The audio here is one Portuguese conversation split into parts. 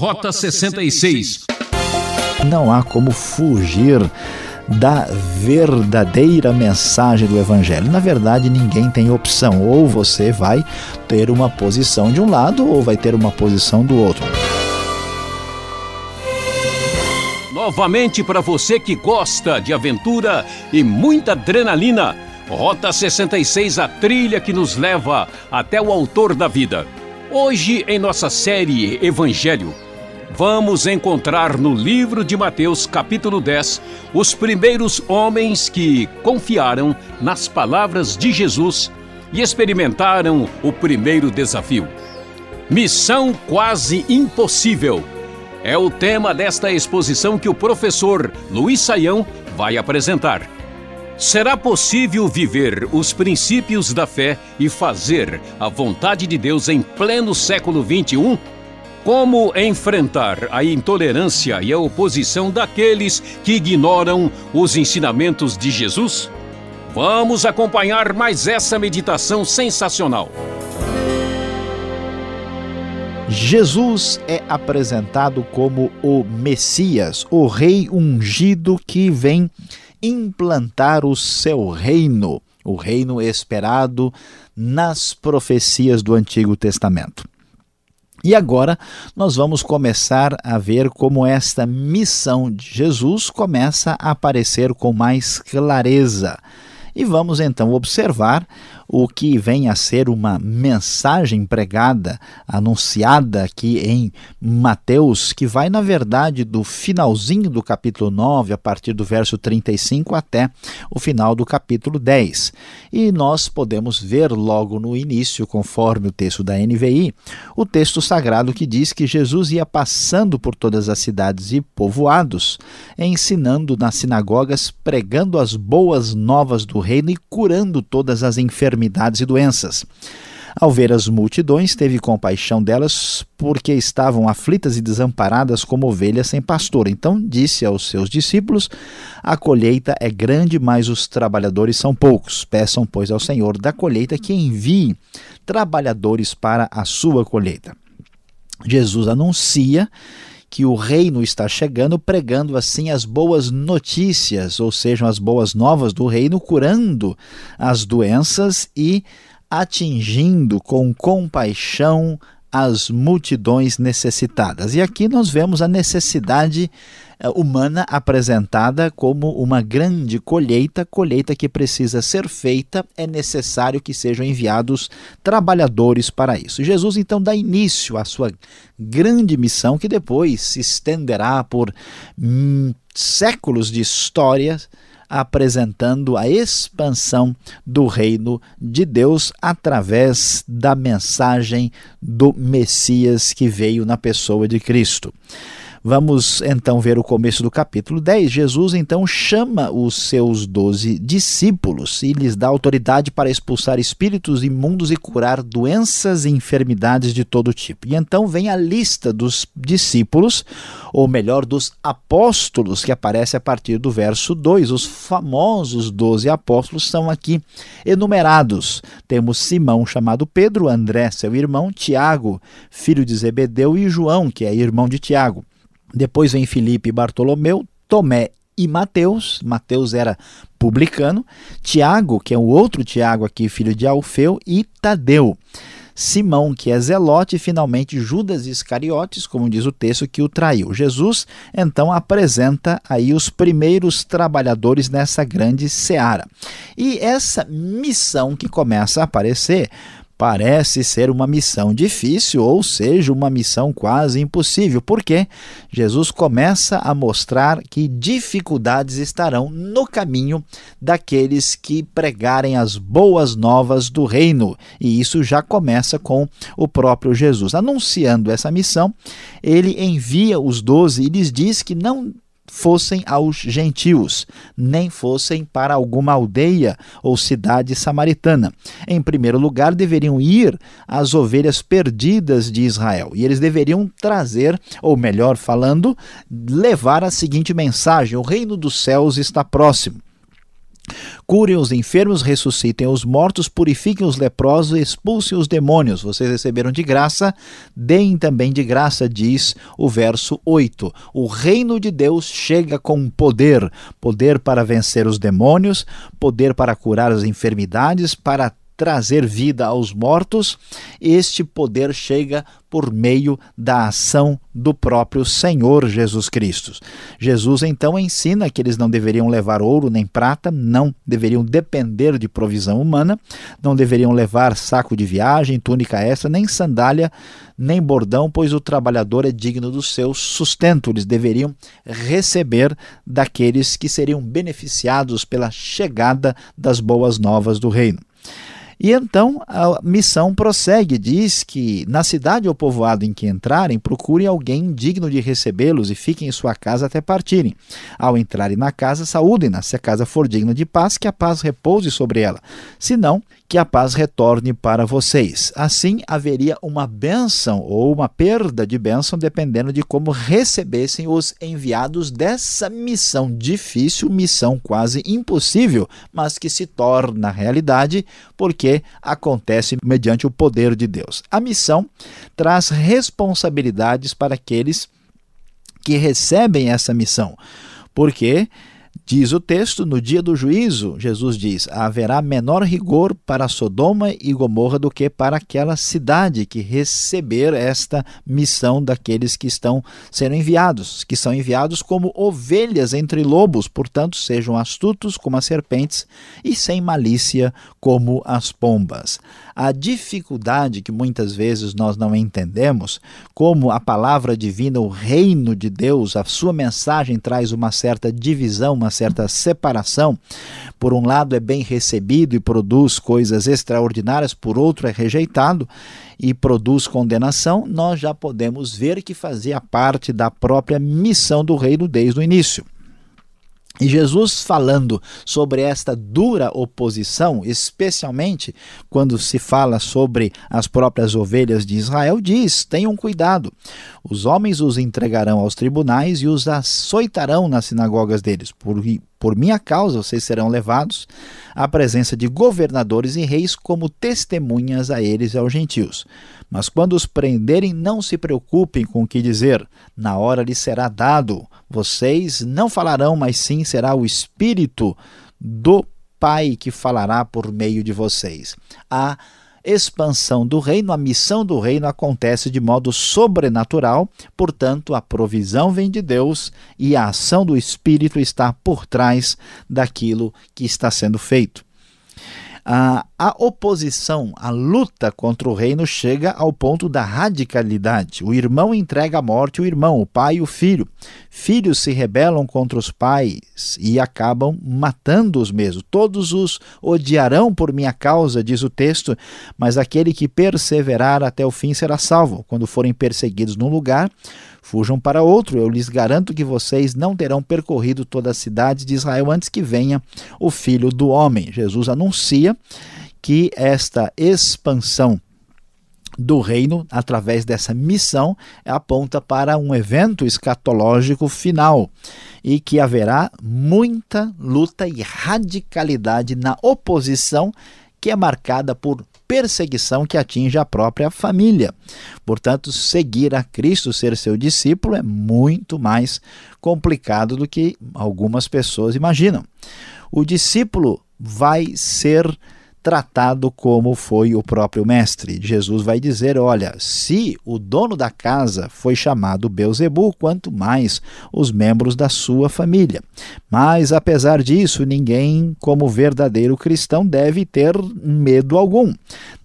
Rota 66. Não há como fugir da verdadeira mensagem do Evangelho. Na verdade, ninguém tem opção. Ou você vai ter uma posição de um lado, ou vai ter uma posição do outro. Novamente para você que gosta de aventura e muita adrenalina, Rota 66, a trilha que nos leva até o autor da vida. Hoje, em nossa série Evangelho, vamos encontrar no livro de Mateus, capítulo 10, os primeiros homens que confiaram nas palavras de Jesus e experimentaram o primeiro desafio. Missão quase impossível. É o tema desta exposição que o professor Luiz Saião vai apresentar. Será possível viver os princípios da fé e fazer a vontade de Deus em pleno século XXI? Como enfrentar a intolerância e a oposição daqueles que ignoram os ensinamentos de Jesus? Vamos acompanhar mais essa meditação sensacional. Jesus é apresentado como o Messias, o Rei ungido que vem implantar o seu reino, o reino esperado nas profecias do Antigo Testamento. E agora nós vamos começar a ver como esta missão de Jesus começa a aparecer com mais clareza. E vamos então observar o que vem a ser uma mensagem pregada, anunciada aqui em Mateus, que vai, na verdade, do finalzinho do capítulo 9, a partir do verso 35 até o final do capítulo 10. E nós podemos ver logo no início, conforme o texto da NVI, o texto sagrado que diz que Jesus ia passando por todas as cidades e povoados, ensinando nas sinagogas, pregando as boas novas do reino e curando todas as enfermidades enfermidades e doenças. Ao ver as multidões, teve compaixão delas, porque estavam aflitas e desamparadas como ovelhas sem pastor. Então disse aos seus discípulos: A colheita é grande, mas os trabalhadores são poucos. Peçam, pois, ao Senhor da colheita que envie trabalhadores para a sua colheita. Jesus anuncia que o reino está chegando, pregando assim as boas notícias, ou sejam, as boas novas do reino, curando as doenças e atingindo com compaixão as multidões necessitadas. E aqui nós vemos a necessidade eh, humana apresentada como uma grande colheita, colheita que precisa ser feita, é necessário que sejam enviados trabalhadores para isso. Jesus então dá início à sua grande missão, que depois se estenderá por hum, séculos de histórias apresentando a expansão do reino de Deus através da mensagem do Messias que veio na pessoa de Cristo. Vamos então ver o começo do capítulo 10. Jesus então chama os seus doze discípulos e lhes dá autoridade para expulsar espíritos imundos e curar doenças e enfermidades de todo tipo. E então vem a lista dos discípulos, ou melhor, dos apóstolos, que aparece a partir do verso 2. Os famosos doze apóstolos são aqui enumerados. Temos Simão, chamado Pedro, André, seu irmão, Tiago, filho de Zebedeu, e João, que é irmão de Tiago. Depois vem Filipe e Bartolomeu, Tomé e Mateus. Mateus era publicano. Tiago, que é o outro Tiago aqui, filho de Alfeu, e Tadeu. Simão, que é Zelote, e finalmente Judas Iscariotes, como diz o texto, que o traiu. Jesus então apresenta aí os primeiros trabalhadores nessa grande seara. E essa missão que começa a aparecer parece ser uma missão difícil, ou seja, uma missão quase impossível, porque Jesus começa a mostrar que dificuldades estarão no caminho daqueles que pregarem as boas novas do reino. E isso já começa com o próprio Jesus. Anunciando essa missão, ele envia os doze e lhes diz que não fossem aos gentios, nem fossem para alguma aldeia ou cidade samaritana. Em primeiro lugar, deveriam ir às ovelhas perdidas de Israel, e eles deveriam trazer, ou melhor falando, levar a seguinte mensagem: o reino dos céus está próximo. Curem os enfermos, ressuscitem os mortos, purifiquem os leprosos, expulsem os demônios. Vocês receberam de graça, deem também de graça, diz o verso 8. O reino de Deus chega com poder: poder para vencer os demônios, poder para curar as enfermidades, para trazer vida aos mortos, este poder chega por meio da ação do próprio Senhor Jesus Cristo. Jesus então ensina que eles não deveriam levar ouro nem prata, não deveriam depender de provisão humana, não deveriam levar saco de viagem, túnica extra, nem sandália, nem bordão, pois o trabalhador é digno do seu sustento. Eles deveriam receber daqueles que seriam beneficiados pela chegada das boas novas do reino. E então a missão prossegue, diz que na cidade ou povoado em que entrarem, procurem alguém digno de recebê-los e fiquem em sua casa até partirem. Ao entrarem na casa, saúdem-na. Se a casa for digna de paz, que a paz repouse sobre ela. Se não, que a paz retorne para vocês. Assim haveria uma bênção ou uma perda de bênção, dependendo de como recebessem os enviados dessa missão difícil, missão quase impossível, mas que se torna realidade porque acontece mediante o poder de Deus. A missão traz responsabilidades para aqueles que recebem essa missão, porque Diz o texto: no dia do juízo, Jesus diz: haverá menor rigor para Sodoma e Gomorra do que para aquela cidade que receber esta missão daqueles que estão sendo enviados, que são enviados como ovelhas entre lobos, portanto, sejam astutos como as serpentes e sem malícia como as pombas. A dificuldade que muitas vezes nós não entendemos, como a palavra divina, o reino de Deus, a sua mensagem traz uma certa divisão, uma certa separação. Por um lado é bem recebido e produz coisas extraordinárias, por outro é rejeitado e produz condenação, nós já podemos ver que fazia parte da própria missão do reino desde o início. E Jesus falando sobre esta dura oposição, especialmente quando se fala sobre as próprias ovelhas de Israel, diz: tenham cuidado. Os homens os entregarão aos tribunais e os açoitarão nas sinagogas deles. Por minha causa vocês serão levados à presença de governadores e reis como testemunhas a eles e aos gentios. Mas quando os prenderem, não se preocupem com o que dizer, na hora lhes será dado. Vocês não falarão, mas sim será o Espírito do Pai que falará por meio de vocês. A expansão do reino, a missão do reino acontece de modo sobrenatural, portanto, a provisão vem de Deus e a ação do Espírito está por trás daquilo que está sendo feito. A, oposição, a luta contra o reino chega ao ponto da radicalidade. O irmão entrega à morte o irmão, o pai e o filho. Filhos se rebelam contra os pais e acabam matando os mesmos. Todos os odiarão por minha causa, diz o texto, mas aquele que perseverar até o fim será salvo. Quando forem perseguidos num lugar, Fujam para outro, eu lhes garanto que vocês não terão percorrido toda a cidade de Israel antes que venha o filho do homem. Jesus anuncia que esta expansão do reino, através dessa missão, aponta para um evento escatológico final e que haverá muita luta e radicalidade na oposição que é marcada por perseguição que atinge a própria família. Portanto, seguir a Cristo, ser seu discípulo, é muito mais complicado do que algumas pessoas imaginam. O discípulo vai ser tratado como foi o próprio mestre. Jesus vai dizer: olha, se o dono da casa foi chamado Beuzebu, quanto mais os membros da sua família. Mas apesar disso, ninguém, como verdadeiro cristão, deve ter medo algum.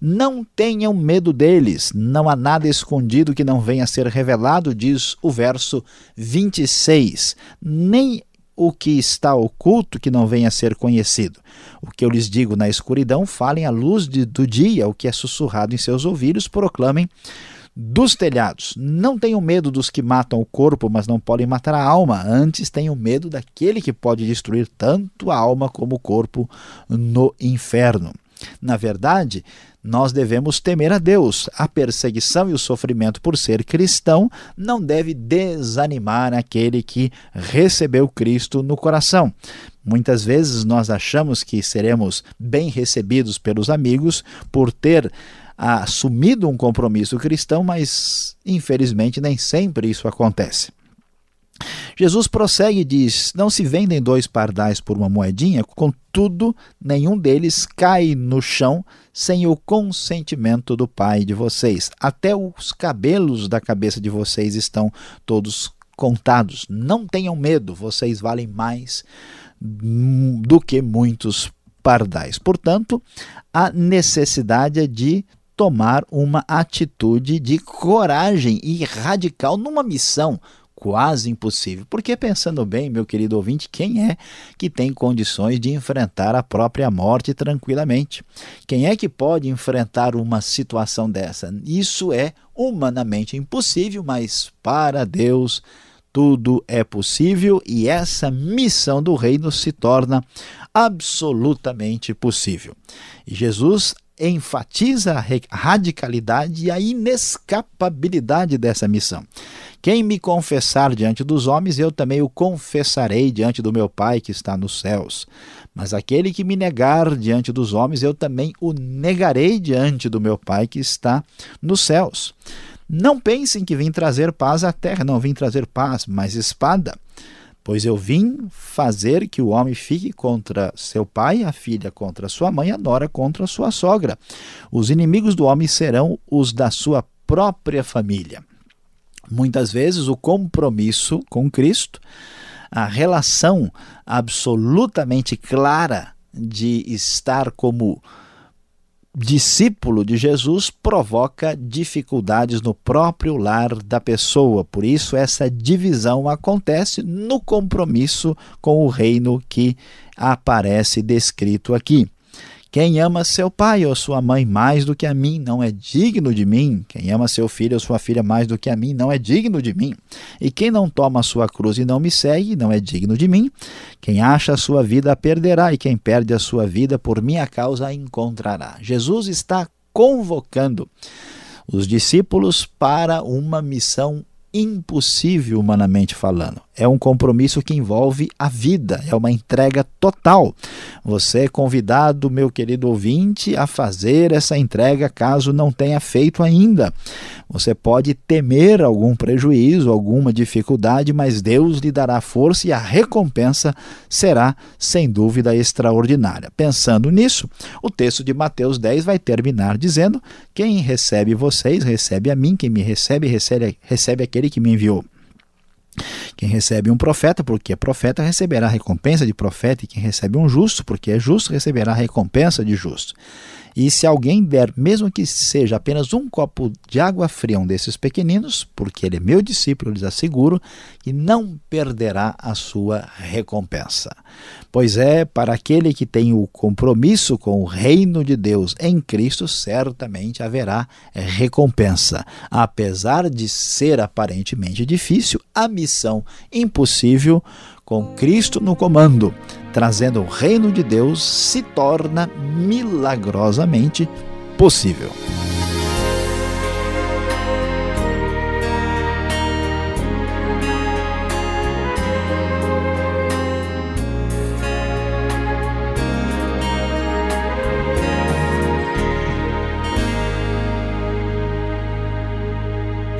Não tenham medo deles, não há nada escondido que não venha a ser revelado, diz o verso 26. Nem o que está oculto que não venha a ser conhecido. O que eu lhes digo na escuridão, falem à luz de, do dia, o que é sussurrado em seus ouvidos, proclamem dos telhados. Não tenham medo dos que matam o corpo, mas não podem matar a alma. Antes tenham medo daquele que pode destruir tanto a alma como o corpo no inferno. Na verdade, nós devemos temer a Deus. A perseguição e o sofrimento por ser cristão não deve desanimar aquele que recebeu Cristo no coração. Muitas vezes nós achamos que seremos bem recebidos pelos amigos por ter assumido um compromisso cristão, mas infelizmente nem sempre isso acontece. Jesus prossegue e diz: Não se vendem dois pardais por uma moedinha, contudo, nenhum deles cai no chão sem o consentimento do Pai de vocês. Até os cabelos da cabeça de vocês estão todos contados. Não tenham medo, vocês valem mais do que muitos pardais. Portanto, a necessidade é de tomar uma atitude de coragem e radical numa missão quase impossível. Porque pensando bem, meu querido ouvinte, quem é que tem condições de enfrentar a própria morte tranquilamente? Quem é que pode enfrentar uma situação dessa? Isso é humanamente impossível, mas para Deus tudo é possível e essa missão do reino se torna absolutamente possível. E Jesus enfatiza a radicalidade e a inescapabilidade dessa missão. Quem me confessar diante dos homens, eu também o confessarei diante do meu Pai que está nos céus. Mas aquele que me negar diante dos homens, eu também o negarei diante do meu Pai que está nos céus. Não pensem que vim trazer paz à terra, não vim trazer paz, mas espada. Pois eu vim fazer que o homem fique contra seu pai, a filha contra sua mãe, a nora contra sua sogra. Os inimigos do homem serão os da sua própria família. Muitas vezes o compromisso com Cristo, a relação absolutamente clara de estar como discípulo de Jesus provoca dificuldades no próprio lar da pessoa. Por isso, essa divisão acontece no compromisso com o reino que aparece descrito aqui. Quem ama seu pai ou sua mãe mais do que a mim não é digno de mim. Quem ama seu filho ou sua filha mais do que a mim não é digno de mim. E quem não toma a sua cruz e não me segue não é digno de mim. Quem acha a sua vida perderá, e quem perde a sua vida por minha causa a encontrará. Jesus está convocando os discípulos para uma missão impossível humanamente falando. É um compromisso que envolve a vida, é uma entrega total. Você é convidado, meu querido ouvinte, a fazer essa entrega caso não tenha feito ainda. Você pode temer algum prejuízo, alguma dificuldade, mas Deus lhe dará força e a recompensa será, sem dúvida, extraordinária. Pensando nisso, o texto de Mateus 10 vai terminar dizendo: Quem recebe vocês, recebe a mim, quem me recebe, recebe, recebe aquele que me enviou. Quem recebe um profeta, porque é profeta, receberá recompensa de profeta, e quem recebe um justo, porque é justo, receberá recompensa de justo. E se alguém der, mesmo que seja apenas um copo de água fria, um desses pequeninos, porque ele é meu discípulo, lhes asseguro, que não perderá a sua recompensa. Pois é, para aquele que tem o compromisso com o reino de Deus em Cristo, certamente haverá recompensa. Apesar de ser aparentemente difícil, a missão impossível com Cristo no comando, trazendo o reino de Deus, se torna milagrosamente possível.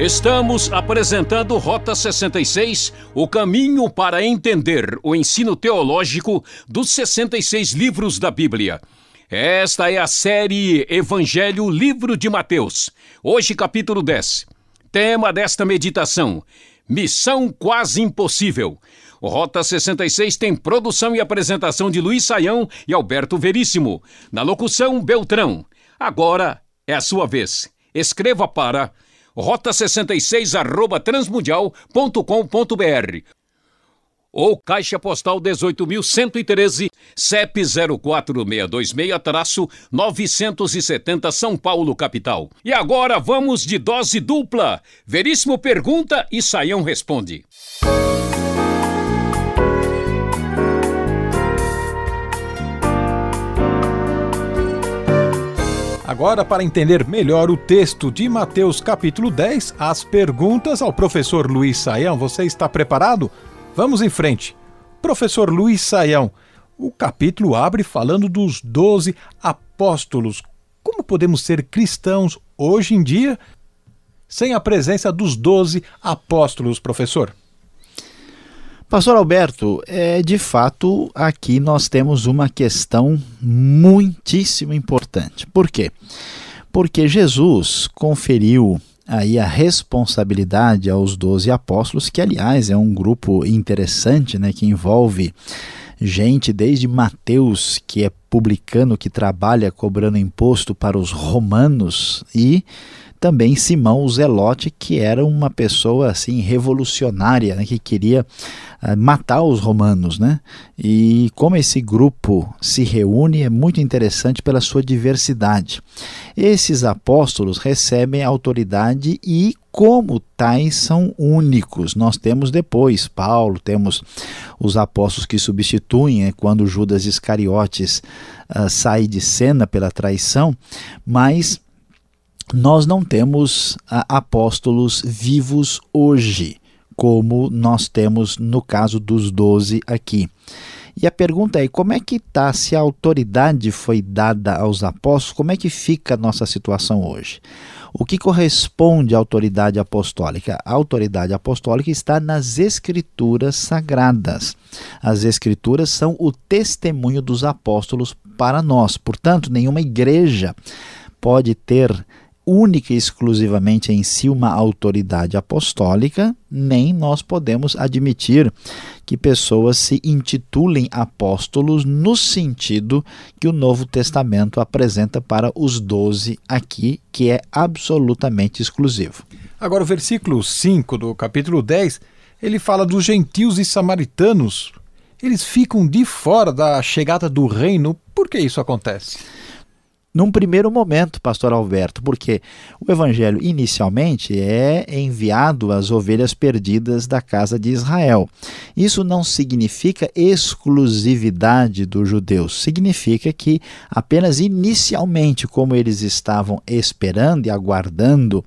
Estamos apresentando Rota 66, o caminho para entender o ensino teológico dos 66 livros da Bíblia. Esta é a série Evangelho Livro de Mateus. Hoje, capítulo 10. Tema desta meditação: Missão Quase Impossível. Rota 66 tem produção e apresentação de Luiz Saião e Alberto Veríssimo. Na locução, Beltrão. Agora é a sua vez. Escreva para rota66 arroba transmundial.com.br ou Caixa Postal 18.113, CEP 04626-970 São Paulo, capital. E agora vamos de dose dupla. Veríssimo pergunta e Saião responde. Agora, para entender melhor o texto de Mateus capítulo 10, as perguntas ao professor Luiz Saião. Você está preparado? Vamos em frente. Professor Luiz Saião, o capítulo abre falando dos doze apóstolos. Como podemos ser cristãos hoje em dia sem a presença dos doze apóstolos, professor? Pastor Alberto, é, de fato, aqui nós temos uma questão muitíssimo importante. Por quê? Porque Jesus conferiu aí a responsabilidade aos doze apóstolos, que aliás é um grupo interessante, né, que envolve gente desde Mateus, que é publicano que trabalha cobrando imposto para os romanos, e também Simão Zelote, que era uma pessoa assim revolucionária, né, que queria uh, matar os romanos, né? E como esse grupo se reúne é muito interessante pela sua diversidade. Esses apóstolos recebem autoridade e como tais são únicos. Nós temos depois Paulo, temos os apóstolos que substituem né, quando Judas Iscariotes uh, sai de cena pela traição, mas nós não temos apóstolos vivos hoje, como nós temos no caso dos doze aqui. E a pergunta é: como é que está? Se a autoridade foi dada aos apóstolos, como é que fica a nossa situação hoje? O que corresponde à autoridade apostólica? A autoridade apostólica está nas Escrituras sagradas. As Escrituras são o testemunho dos apóstolos para nós. Portanto, nenhuma igreja pode ter única e exclusivamente em si uma autoridade apostólica, nem nós podemos admitir que pessoas se intitulem apóstolos no sentido que o Novo Testamento apresenta para os doze aqui, que é absolutamente exclusivo. Agora, o versículo 5 do capítulo 10, ele fala dos gentios e samaritanos. Eles ficam de fora da chegada do reino. Por que isso acontece? Num primeiro momento, pastor Alberto, porque o evangelho inicialmente é enviado às ovelhas perdidas da casa de Israel. Isso não significa exclusividade dos judeus, significa que apenas inicialmente, como eles estavam esperando e aguardando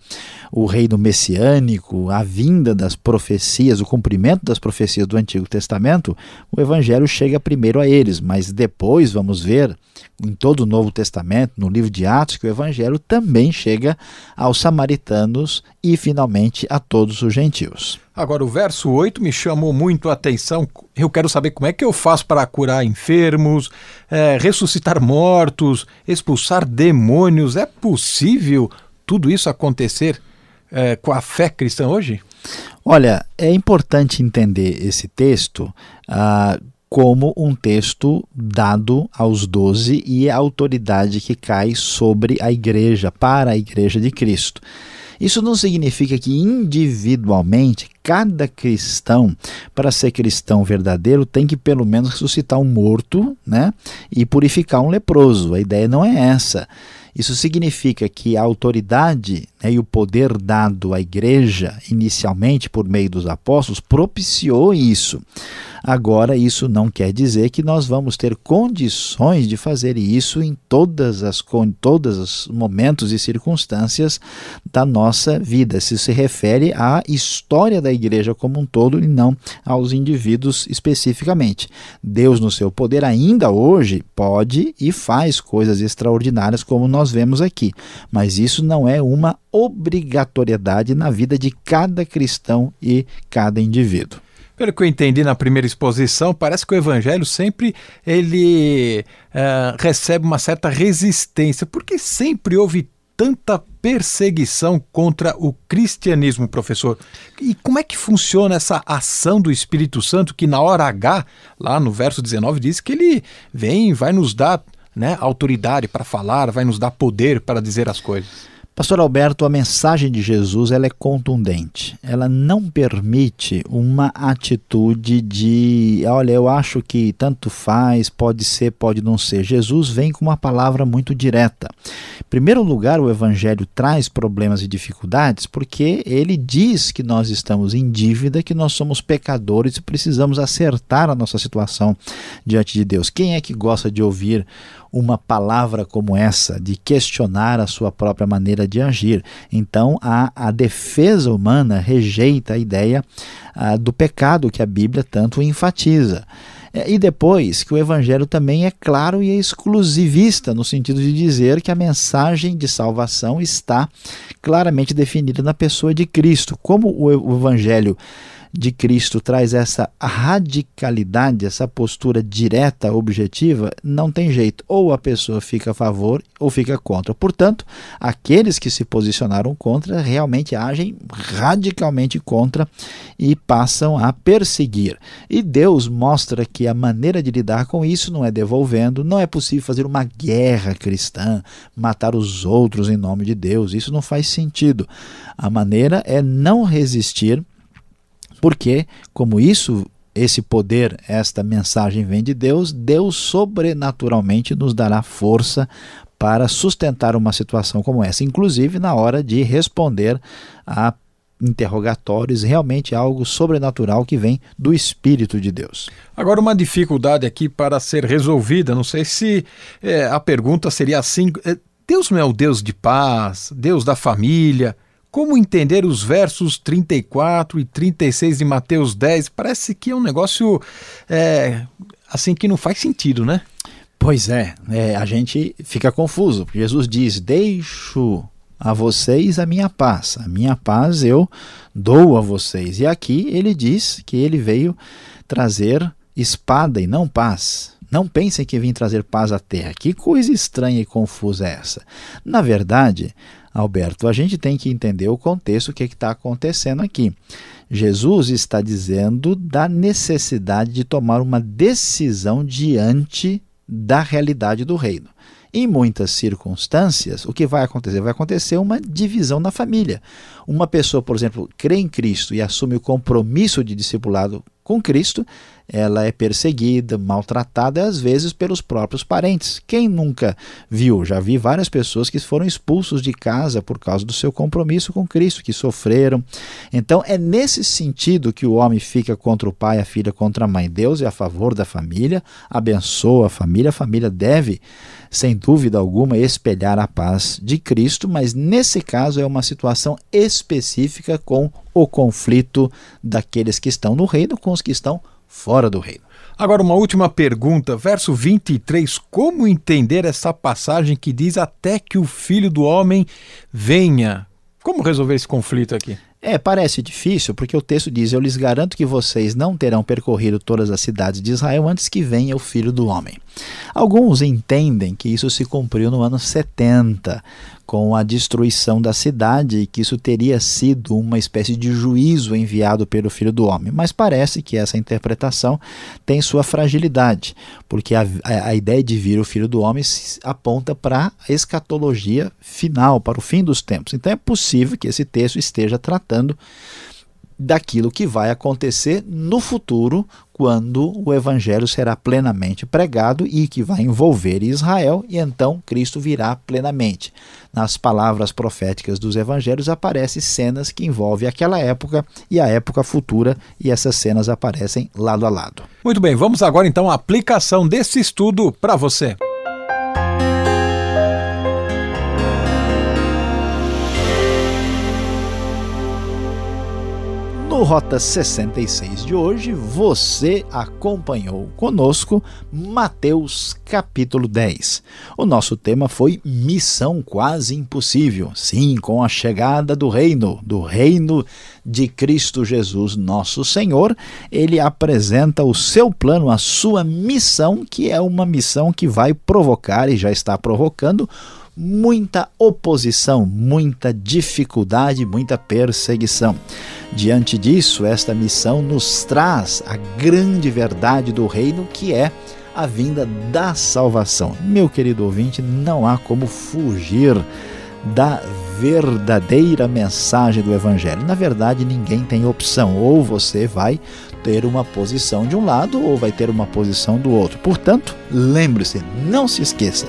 o reino messiânico, a vinda das profecias, o cumprimento das profecias do Antigo Testamento, o evangelho chega primeiro a eles, mas depois vamos ver em todo o Novo Testamento, no livro de Atos, que o Evangelho também chega aos samaritanos e, finalmente, a todos os gentios. Agora, o verso 8 me chamou muito a atenção. Eu quero saber como é que eu faço para curar enfermos, é, ressuscitar mortos, expulsar demônios. É possível tudo isso acontecer é, com a fé cristã hoje? Olha, é importante entender esse texto. Ah, como um texto dado aos doze e a autoridade que cai sobre a igreja, para a igreja de Cristo. Isso não significa que individualmente cada cristão, para ser cristão verdadeiro, tem que pelo menos ressuscitar um morto né, e purificar um leproso. A ideia não é essa. Isso significa que a autoridade né, e o poder dado à igreja, inicialmente por meio dos apóstolos, propiciou isso. Agora, isso não quer dizer que nós vamos ter condições de fazer isso em todas as em todos os momentos e circunstâncias da nossa vida. Isso se refere à história da igreja como um todo e não aos indivíduos especificamente. Deus, no seu poder, ainda hoje pode e faz coisas extraordinárias, como nós vemos aqui, mas isso não é uma obrigatoriedade na vida de cada cristão e cada indivíduo. Pelo que eu entendi na primeira exposição, parece que o evangelho sempre ele uh, recebe uma certa resistência, porque sempre houve tanta perseguição contra o cristianismo, professor. E como é que funciona essa ação do Espírito Santo que na hora H, lá no verso 19, diz que ele vem, vai nos dar né, autoridade para falar, vai nos dar poder para dizer as coisas? Pastor Alberto, a mensagem de Jesus ela é contundente. Ela não permite uma atitude de, olha, eu acho que tanto faz, pode ser, pode não ser. Jesus vem com uma palavra muito direta. Em primeiro lugar, o evangelho traz problemas e dificuldades porque ele diz que nós estamos em dívida, que nós somos pecadores e precisamos acertar a nossa situação diante de Deus. Quem é que gosta de ouvir uma palavra como essa, de questionar a sua própria maneira de agir. Então, a, a defesa humana rejeita a ideia a, do pecado que a Bíblia tanto enfatiza. É, e depois que o Evangelho também é claro e é exclusivista, no sentido de dizer que a mensagem de salvação está claramente definida na pessoa de Cristo. Como o Evangelho de Cristo traz essa radicalidade, essa postura direta, objetiva, não tem jeito. Ou a pessoa fica a favor ou fica contra. Portanto, aqueles que se posicionaram contra realmente agem radicalmente contra e passam a perseguir. E Deus mostra que a maneira de lidar com isso não é devolvendo, não é possível fazer uma guerra cristã, matar os outros em nome de Deus. Isso não faz sentido. A maneira é não resistir porque, como isso, esse poder, esta mensagem vem de Deus, Deus sobrenaturalmente nos dará força para sustentar uma situação como essa, inclusive na hora de responder a interrogatórios, realmente algo sobrenatural que vem do Espírito de Deus. Agora, uma dificuldade aqui para ser resolvida, não sei se é, a pergunta seria assim: é, Deus não é o Deus de paz, Deus da família? Como entender os versos 34 e 36 de Mateus 10? Parece que é um negócio é, assim que não faz sentido, né? Pois é, é, a gente fica confuso. Jesus diz: Deixo a vocês a minha paz, a minha paz eu dou a vocês. E aqui ele diz que ele veio trazer espada e não paz. Não pensem que vim trazer paz à terra. Que coisa estranha e confusa é essa? Na verdade, Alberto, a gente tem que entender o contexto, o que está acontecendo aqui. Jesus está dizendo da necessidade de tomar uma decisão diante da realidade do reino. Em muitas circunstâncias, o que vai acontecer? Vai acontecer uma divisão na família. Uma pessoa, por exemplo, crê em Cristo e assume o compromisso de discipulado com Cristo, ela é perseguida, maltratada, às vezes pelos próprios parentes. Quem nunca viu? Já vi várias pessoas que foram expulsos de casa por causa do seu compromisso com Cristo, que sofreram. Então, é nesse sentido que o homem fica contra o pai, a filha contra a mãe. Deus é a favor da família, abençoa a família, a família deve, sem dúvida alguma, espelhar a paz de Cristo, mas nesse caso é uma situação específica com o conflito daqueles que estão no reino com os que estão fora do reino. Agora, uma última pergunta, verso 23. Como entender essa passagem que diz até que o filho do homem venha? Como resolver esse conflito aqui? É, parece difícil, porque o texto diz: Eu lhes garanto que vocês não terão percorrido todas as cidades de Israel antes que venha o filho do homem. Alguns entendem que isso se cumpriu no ano 70, com a destruição da cidade e que isso teria sido uma espécie de juízo enviado pelo Filho do Homem. Mas parece que essa interpretação tem sua fragilidade, porque a, a, ideia de vir o Filho do Homem aponta para a escatologia final, para o fim dos tempos. Então é possível que esse texto esteja tratando daquilo que vai acontecer no futuro, quando o evangelho será plenamente pregado e que vai envolver Israel, e então Cristo virá plenamente. Nas palavras proféticas dos evangelhos aparecem cenas que envolvem aquela época e a época futura, e essas cenas aparecem lado a lado. Muito bem, vamos agora então à aplicação desse estudo para você. No Rota 66 de hoje, você acompanhou conosco Mateus capítulo 10. O nosso tema foi Missão Quase Impossível. Sim, com a chegada do reino, do reino de Cristo Jesus, nosso Senhor, ele apresenta o seu plano, a sua missão, que é uma missão que vai provocar e já está provocando muita oposição, muita dificuldade, muita perseguição. Diante disso, esta missão nos traz a grande verdade do reino que é a vinda da salvação. Meu querido ouvinte, não há como fugir da verdadeira mensagem do Evangelho. Na verdade, ninguém tem opção. Ou você vai ter uma posição de um lado ou vai ter uma posição do outro. Portanto, lembre-se, não se esqueça,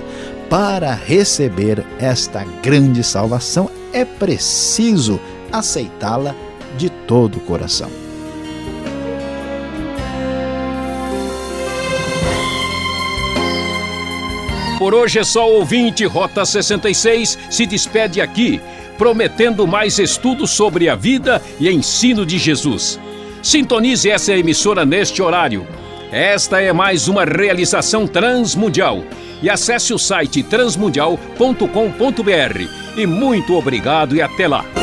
para receber esta grande salvação é preciso aceitá-la de todo o coração. Por hoje é só ouvinte Rota 66 se despede aqui, prometendo mais estudos sobre a vida e ensino de Jesus. Sintonize essa emissora neste horário. Esta é mais uma realização transmundial. E acesse o site transmundial.com.br. E muito obrigado e até lá.